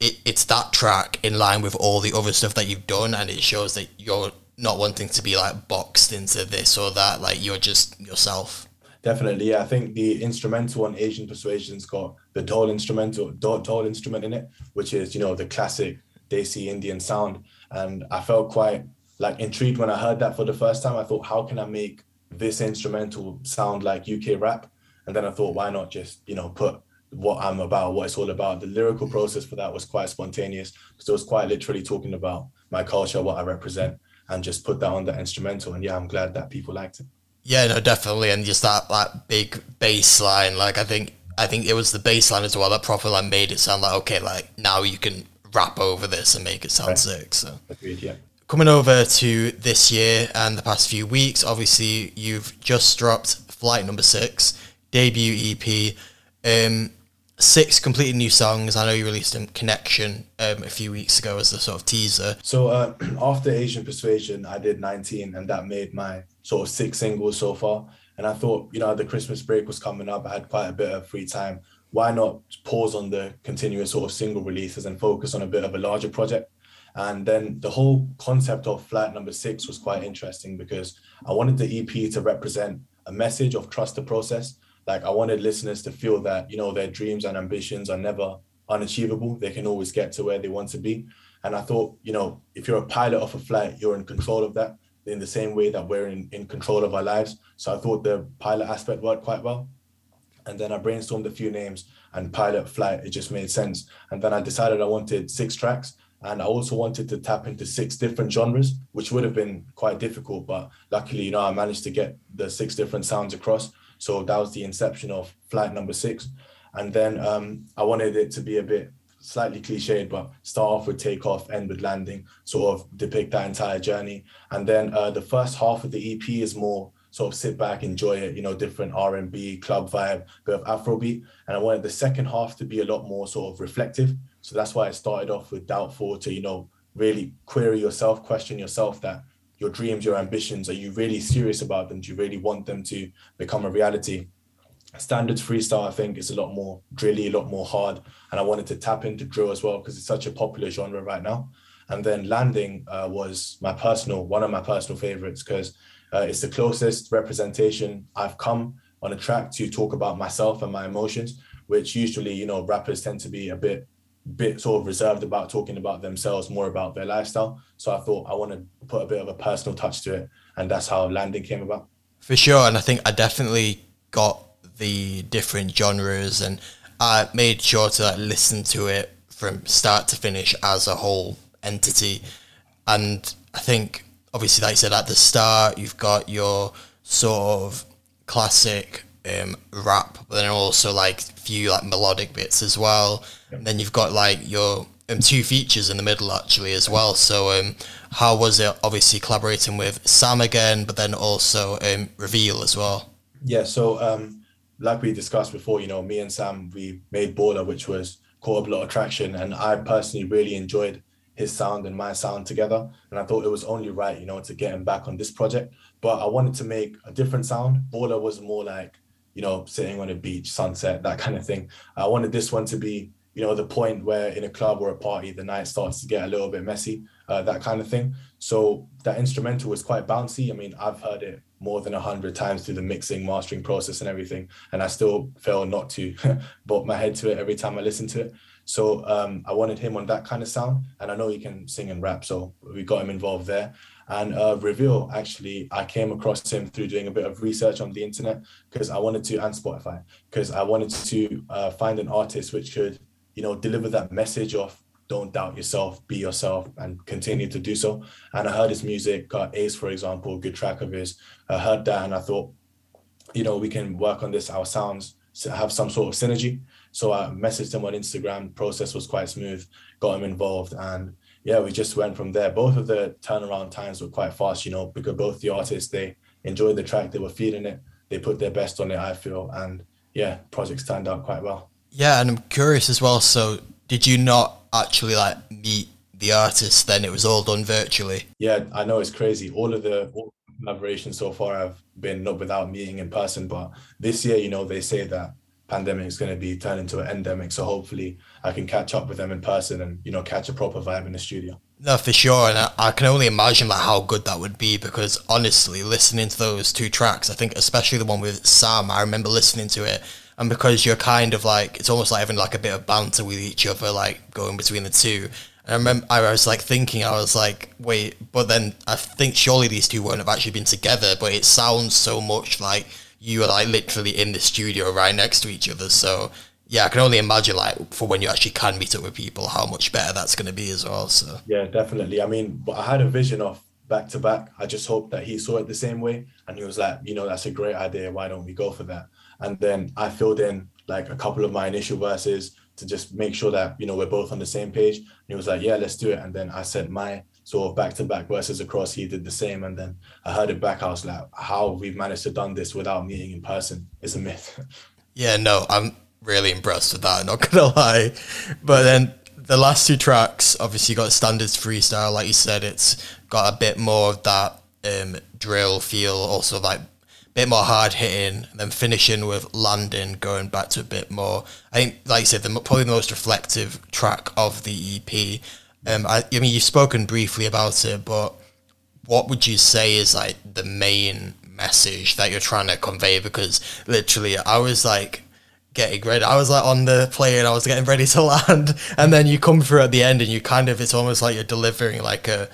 it, it's that track in line with all the other stuff that you've done, and it shows that you're not wanting to be like boxed into this or that. Like you're just yourself. Definitely, yeah. I think the instrumental on Asian Persuasion's got the dhol instrumental, dhol instrument in it, which is you know the classic Desi Indian sound, and I felt quite like intrigued when I heard that for the first time. I thought, how can I make this instrumental sound like UK rap? And then I thought, why not just you know put what I'm about, what it's all about. The lyrical process for that was quite spontaneous because it was quite literally talking about my culture, what I represent, and just put that on the instrumental. And yeah, I'm glad that people liked it. Yeah, no, definitely, and just that that big bass line. Like I think I think it was the bass line as well that properly like, made it sound like okay, like now you can rap over this and make it sound right. sick. So agreed, yeah. Coming over to this year and the past few weeks, obviously you've just dropped Flight Number Six debut EP. Um, six completely new songs. I know you released a Connection um, a few weeks ago as a sort of teaser. So uh, after Asian Persuasion, I did 19, and that made my sort of six singles so far. And I thought, you know, the Christmas break was coming up. I had quite a bit of free time. Why not pause on the continuous sort of single releases and focus on a bit of a larger project? And then the whole concept of Flight Number Six was quite interesting because I wanted the EP to represent a message of trust the process like I wanted listeners to feel that, you know, their dreams and ambitions are never unachievable. They can always get to where they want to be. And I thought, you know, if you're a pilot of a flight, you're in control of that in the same way that we're in, in control of our lives. So I thought the pilot aspect worked quite well. And then I brainstormed a few names and pilot flight, it just made sense. And then I decided I wanted six tracks. And I also wanted to tap into six different genres, which would have been quite difficult. But luckily, you know, I managed to get the six different sounds across. So that was the inception of flight number six. And then um, I wanted it to be a bit slightly cliched, but start off with takeoff, end with landing, sort of depict that entire journey. And then uh, the first half of the EP is more sort of sit back, enjoy it, you know, different R&B, club vibe, bit of Afrobeat. And I wanted the second half to be a lot more sort of reflective. So that's why I started off with Doubtful to, you know, really query yourself, question yourself that your dreams, your ambitions, are you really serious about them? Do you really want them to become a reality? Standards freestyle, I think, is a lot more drilly, a lot more hard. And I wanted to tap into drill as well because it's such a popular genre right now. And then landing uh, was my personal, one of my personal favorites because uh, it's the closest representation I've come on a track to talk about myself and my emotions, which usually, you know, rappers tend to be a bit bit sort of reserved about talking about themselves, more about their lifestyle. So I thought I want to put a bit of a personal touch to it, and that's how landing came about. For sure, and I think I definitely got the different genres, and I made sure to like, listen to it from start to finish as a whole entity. And I think, obviously, like you said at the start, you've got your sort of classic um, rap, but then also like few like melodic bits as well. Yep. And then you've got like your um, two features in the middle actually as well. So um, how was it? Obviously collaborating with Sam again, but then also um, Reveal as well. Yeah. So um, like we discussed before, you know, me and Sam we made Baller, which was caught a lot of traction. And I personally really enjoyed his sound and my sound together. And I thought it was only right, you know, to get him back on this project. But I wanted to make a different sound. Baller was more like, you know, sitting on a beach, sunset, that kind of thing. I wanted this one to be, you know, the point where in a club or a party, the night starts to get a little bit messy, uh, that kind of thing. So that instrumental was quite bouncy. I mean, I've heard it more than a hundred times through the mixing, mastering process and everything. And I still fail not to bob my head to it every time I listen to it. So um, I wanted him on that kind of sound, and I know he can sing and rap, so we got him involved there. And uh, Reveal, actually, I came across him through doing a bit of research on the internet because I wanted to, and Spotify, because I wanted to uh, find an artist which could, you know, deliver that message of don't doubt yourself, be yourself, and continue to do so. And I heard his music, uh, Ace, for example, good track of his. I heard that, and I thought, you know, we can work on this, our sounds, have some sort of synergy. So I messaged him on Instagram. Process was quite smooth. Got him involved, and yeah, we just went from there. Both of the turnaround times were quite fast, you know, because both the artists they enjoyed the track, they were feeling it, they put their best on it. I feel, and yeah, projects turned out quite well. Yeah, and I'm curious as well. So, did you not actually like meet the artist? Then it was all done virtually. Yeah, I know it's crazy. All of the all collaborations so far have been not without meeting in person, but this year, you know, they say that pandemic is going to be turned into an endemic. So hopefully I can catch up with them in person and, you know, catch a proper vibe in the studio. No, for sure. And I, I, can only imagine like how good that would be because honestly, listening to those two tracks, I think especially the one with Sam, I remember listening to it. And because you're kind of like, it's almost like having like a bit of banter with each other, like going between the two. And I remember I was like thinking, I was like, wait, but then I think surely these two won't have actually been together, but it sounds so much like you are like literally in the studio right next to each other. So yeah, I can only imagine like for when you actually can meet up with people, how much better that's going to be as well. So yeah, definitely. I mean, but I had a vision of back to back. I just hope that he saw it the same way, and he was like, you know, that's a great idea. Why don't we go for that? And then I filled in like a couple of my initial verses to just make sure that you know we're both on the same page. And he was like, yeah, let's do it. And then I sent my sort of back to back verses across. He did the same, and then I heard it back. I was like, how we've managed to done this without meeting in person is a myth. Yeah, no, I'm really impressed with that. Not gonna lie, but then the last two tracks, obviously, got standards freestyle. Like you said, it's got a bit more of that um, drill feel, also like bit more hard hitting, and then finishing with landing, going back to a bit more. I think, like you said, the probably the most reflective track of the EP. Um, I, I mean, you've spoken briefly about it, but what would you say is like the main message that you're trying to convey? Because literally, I was like getting ready. I was like on the plane, I was getting ready to land, and then you come through at the end, and you kind of it's almost like you're delivering like a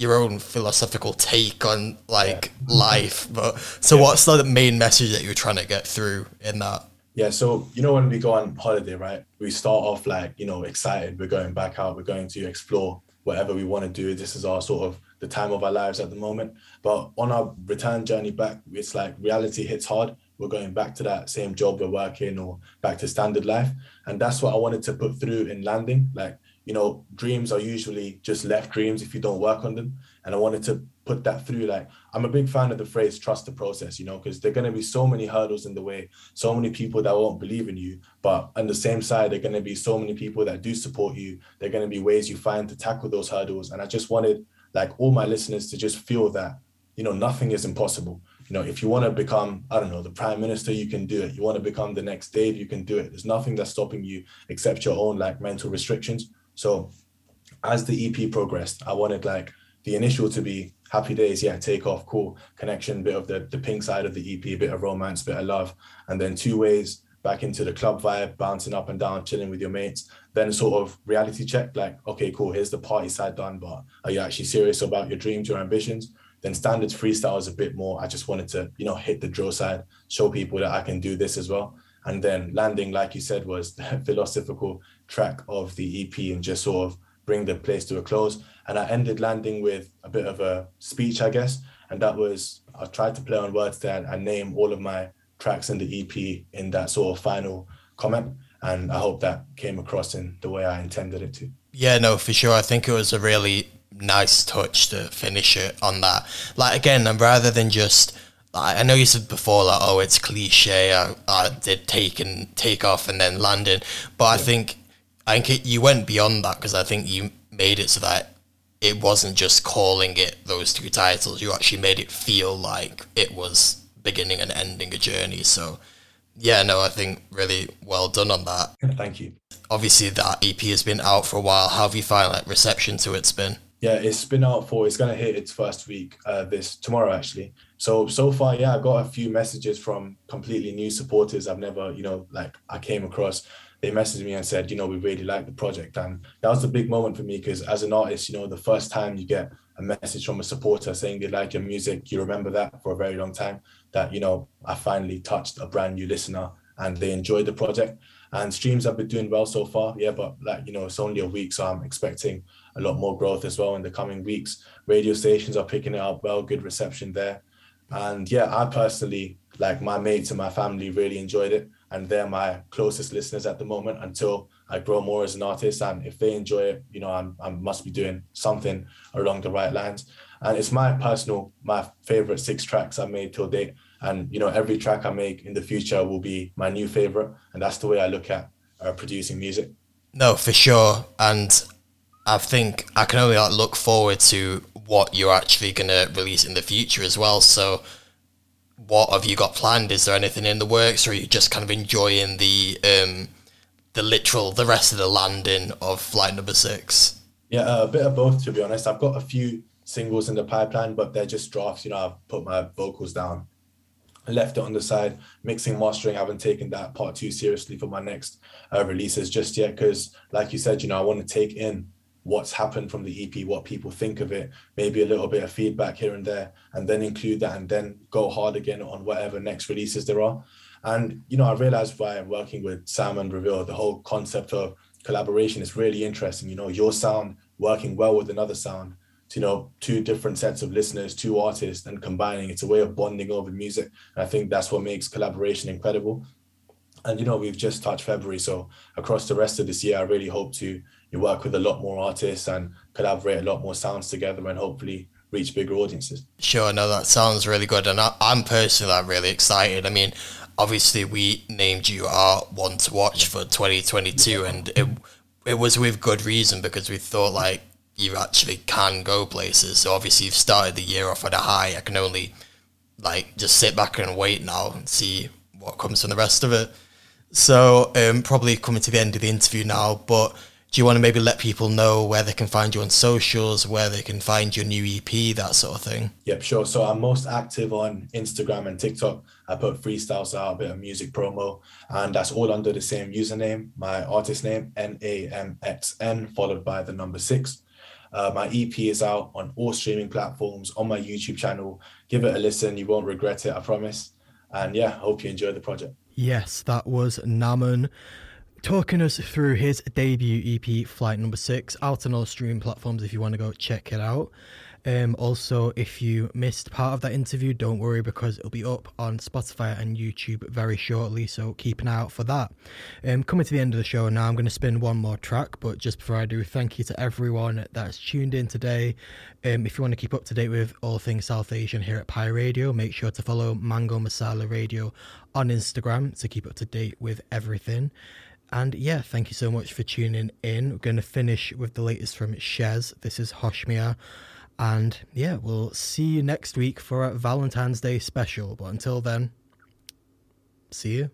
your own philosophical take on like yeah. life. But so, yeah. what's the main message that you're trying to get through in that? Yeah, so you know when we go on holiday, right? We start off like you know excited. We're going back out. We're going to explore whatever we want to do. This is our sort of the time of our lives at the moment. But on our return journey back, it's like reality hits hard. We're going back to that same job we're working or back to standard life, and that's what I wanted to put through in landing. Like you know, dreams are usually just left dreams if you don't work on them. And I wanted to put that through. Like, I'm a big fan of the phrase trust the process, you know, because there are going to be so many hurdles in the way, so many people that won't believe in you. But on the same side, there are going to be so many people that do support you. There are going to be ways you find to tackle those hurdles. And I just wanted, like, all my listeners to just feel that, you know, nothing is impossible. You know, if you want to become, I don't know, the prime minister, you can do it. You want to become the next Dave, you can do it. There's nothing that's stopping you except your own like mental restrictions. So as the EP progressed, I wanted like the initial to be happy days, yeah, take off, cool, connection, bit of the, the pink side of the EP, bit of romance, bit of love, and then two ways back into the club vibe, bouncing up and down, chilling with your mates. Then sort of reality check, like, okay, cool, here's the party side done, but are you actually serious about your dreams, your ambitions? Then standards freestyle is a bit more. I just wanted to, you know, hit the drill side, show people that I can do this as well. And then landing, like you said, was philosophical track of the EP and just sort of bring the place to a close. And I ended landing with a bit of a speech, I guess. And that was, I tried to play on words there and name all of my tracks in the EP in that sort of final comment. And I hope that came across in the way I intended it to. Yeah, no, for sure. I think it was a really nice touch to finish it on that. Like, again, rather than just I know you said before that oh it's cliche I, I did take and take off and then landing but yeah. I think I think it, you went beyond that because I think you made it so that it wasn't just calling it those two titles. You actually made it feel like it was beginning and ending a journey. So, yeah, no, I think really well done on that. Thank you. Obviously, that EP has been out for a while. How have you found like reception to it's been? Yeah, it's been out for. It's gonna hit its first week uh, this tomorrow actually. So so far, yeah, I got a few messages from completely new supporters I've never, you know, like I came across they messaged me and said, you know, we really like the project. And that was a big moment for me because as an artist, you know, the first time you get a message from a supporter saying they like your music, you remember that for a very long time. That, you know, I finally touched a brand new listener and they enjoyed the project. And streams have been doing well so far. Yeah, but like, you know, it's only a week, so I'm expecting a lot more growth as well in the coming weeks. Radio stations are picking it up well, good reception there. And yeah, I personally, like my mates and my family really enjoyed it and they're my closest listeners at the moment until I grow more as an artist. And if they enjoy it, you know, I'm, I must be doing something along the right lines. And it's my personal, my favorite six tracks I made till date. And, you know, every track I make in the future will be my new favorite. And that's the way I look at uh, producing music. No, for sure. And I think I can only like, look forward to what you're actually going to release in the future as well. So, what have you got planned? Is there anything in the works, or are you just kind of enjoying the um, the literal the rest of the landing of flight number six? Yeah, uh, a bit of both to be honest. I've got a few singles in the pipeline, but they're just drafts. You know, I've put my vocals down, left it on the side. Mixing, mastering, I haven't taken that part too seriously for my next uh, releases just yet because, like you said, you know, I want to take in what's happened from the EP, what people think of it, maybe a little bit of feedback here and there, and then include that and then go hard again on whatever next releases there are. And you know, I realized by working with Sam and Reveal, the whole concept of collaboration is really interesting. You know, your sound working well with another sound, to, you know, two different sets of listeners, two artists, and combining. It's a way of bonding over music. And I think that's what makes collaboration incredible. And you know, we've just touched February, so across the rest of this year, I really hope to you work with a lot more artists and collaborate a lot more sounds together and hopefully reach bigger audiences. Sure, no, that sounds really good, and I, am personally like, really excited. I mean, obviously we named you our one to watch for 2022, and it it was with good reason because we thought like you actually can go places. So obviously you've started the year off at a high. I can only like just sit back and wait now and see what comes from the rest of it. So um, probably coming to the end of the interview now, but do you want to maybe let people know where they can find you on socials, where they can find your new EP, that sort of thing? Yep, sure. So I'm most active on Instagram and TikTok. I put freestyles out, a bit of music promo, and that's all under the same username, my artist name, N A M X N, followed by the number six. Uh, my EP is out on all streaming platforms on my YouTube channel. Give it a listen. You won't regret it, I promise. And yeah, hope you enjoy the project. Yes, that was Naman talking us through his debut EP, Flight Number Six, out on all streaming platforms if you want to go check it out. Um, also, if you missed part of that interview, don't worry because it'll be up on Spotify and YouTube very shortly. So keep an eye out for that. Um, coming to the end of the show now, I'm going to spin one more track. But just before I do, thank you to everyone that's tuned in today. Um, if you want to keep up to date with all things South Asian here at Pi Radio, make sure to follow Mango Masala Radio on Instagram to keep up to date with everything. And yeah, thank you so much for tuning in. We're going to finish with the latest from Shez. This is Hoshmia. And yeah, we'll see you next week for a Valentine's Day special. But until then, see you.